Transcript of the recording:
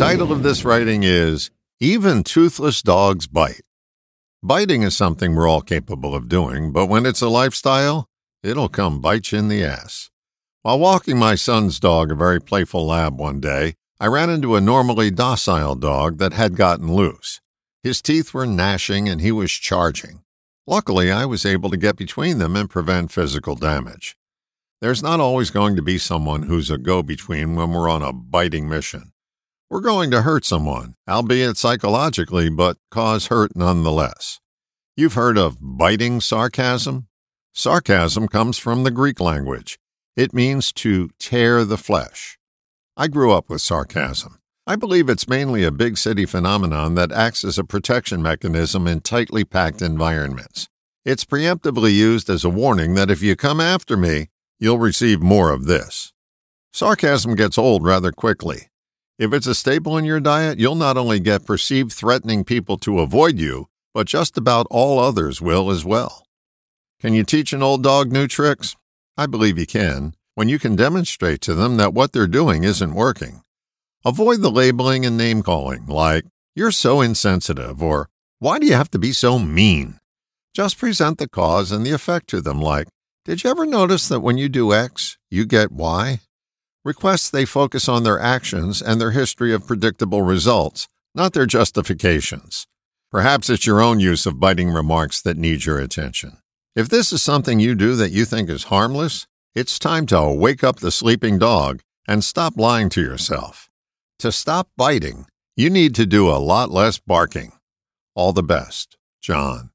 title of this writing is Even Toothless Dogs Bite. Biting is something we're all capable of doing, but when it's a lifestyle, it'll come bite you in the ass. While walking my son's dog, a very playful lab, one day, I ran into a normally docile dog that had gotten loose. His teeth were gnashing and he was charging. Luckily, I was able to get between them and prevent physical damage. There's not always going to be someone who's a go between when we're on a biting mission. We're going to hurt someone, albeit psychologically, but cause hurt nonetheless. You've heard of biting sarcasm? Sarcasm comes from the Greek language. It means to tear the flesh. I grew up with sarcasm. I believe it's mainly a big city phenomenon that acts as a protection mechanism in tightly packed environments. It's preemptively used as a warning that if you come after me, you'll receive more of this. Sarcasm gets old rather quickly. If it's a staple in your diet, you'll not only get perceived threatening people to avoid you, but just about all others will as well. Can you teach an old dog new tricks? I believe you can, when you can demonstrate to them that what they're doing isn't working. Avoid the labeling and name calling, like, you're so insensitive, or why do you have to be so mean? Just present the cause and the effect to them, like, did you ever notice that when you do X, you get Y? Request they focus on their actions and their history of predictable results, not their justifications. Perhaps it's your own use of biting remarks that need your attention. If this is something you do that you think is harmless, it's time to wake up the sleeping dog and stop lying to yourself. To stop biting, you need to do a lot less barking. All the best, John.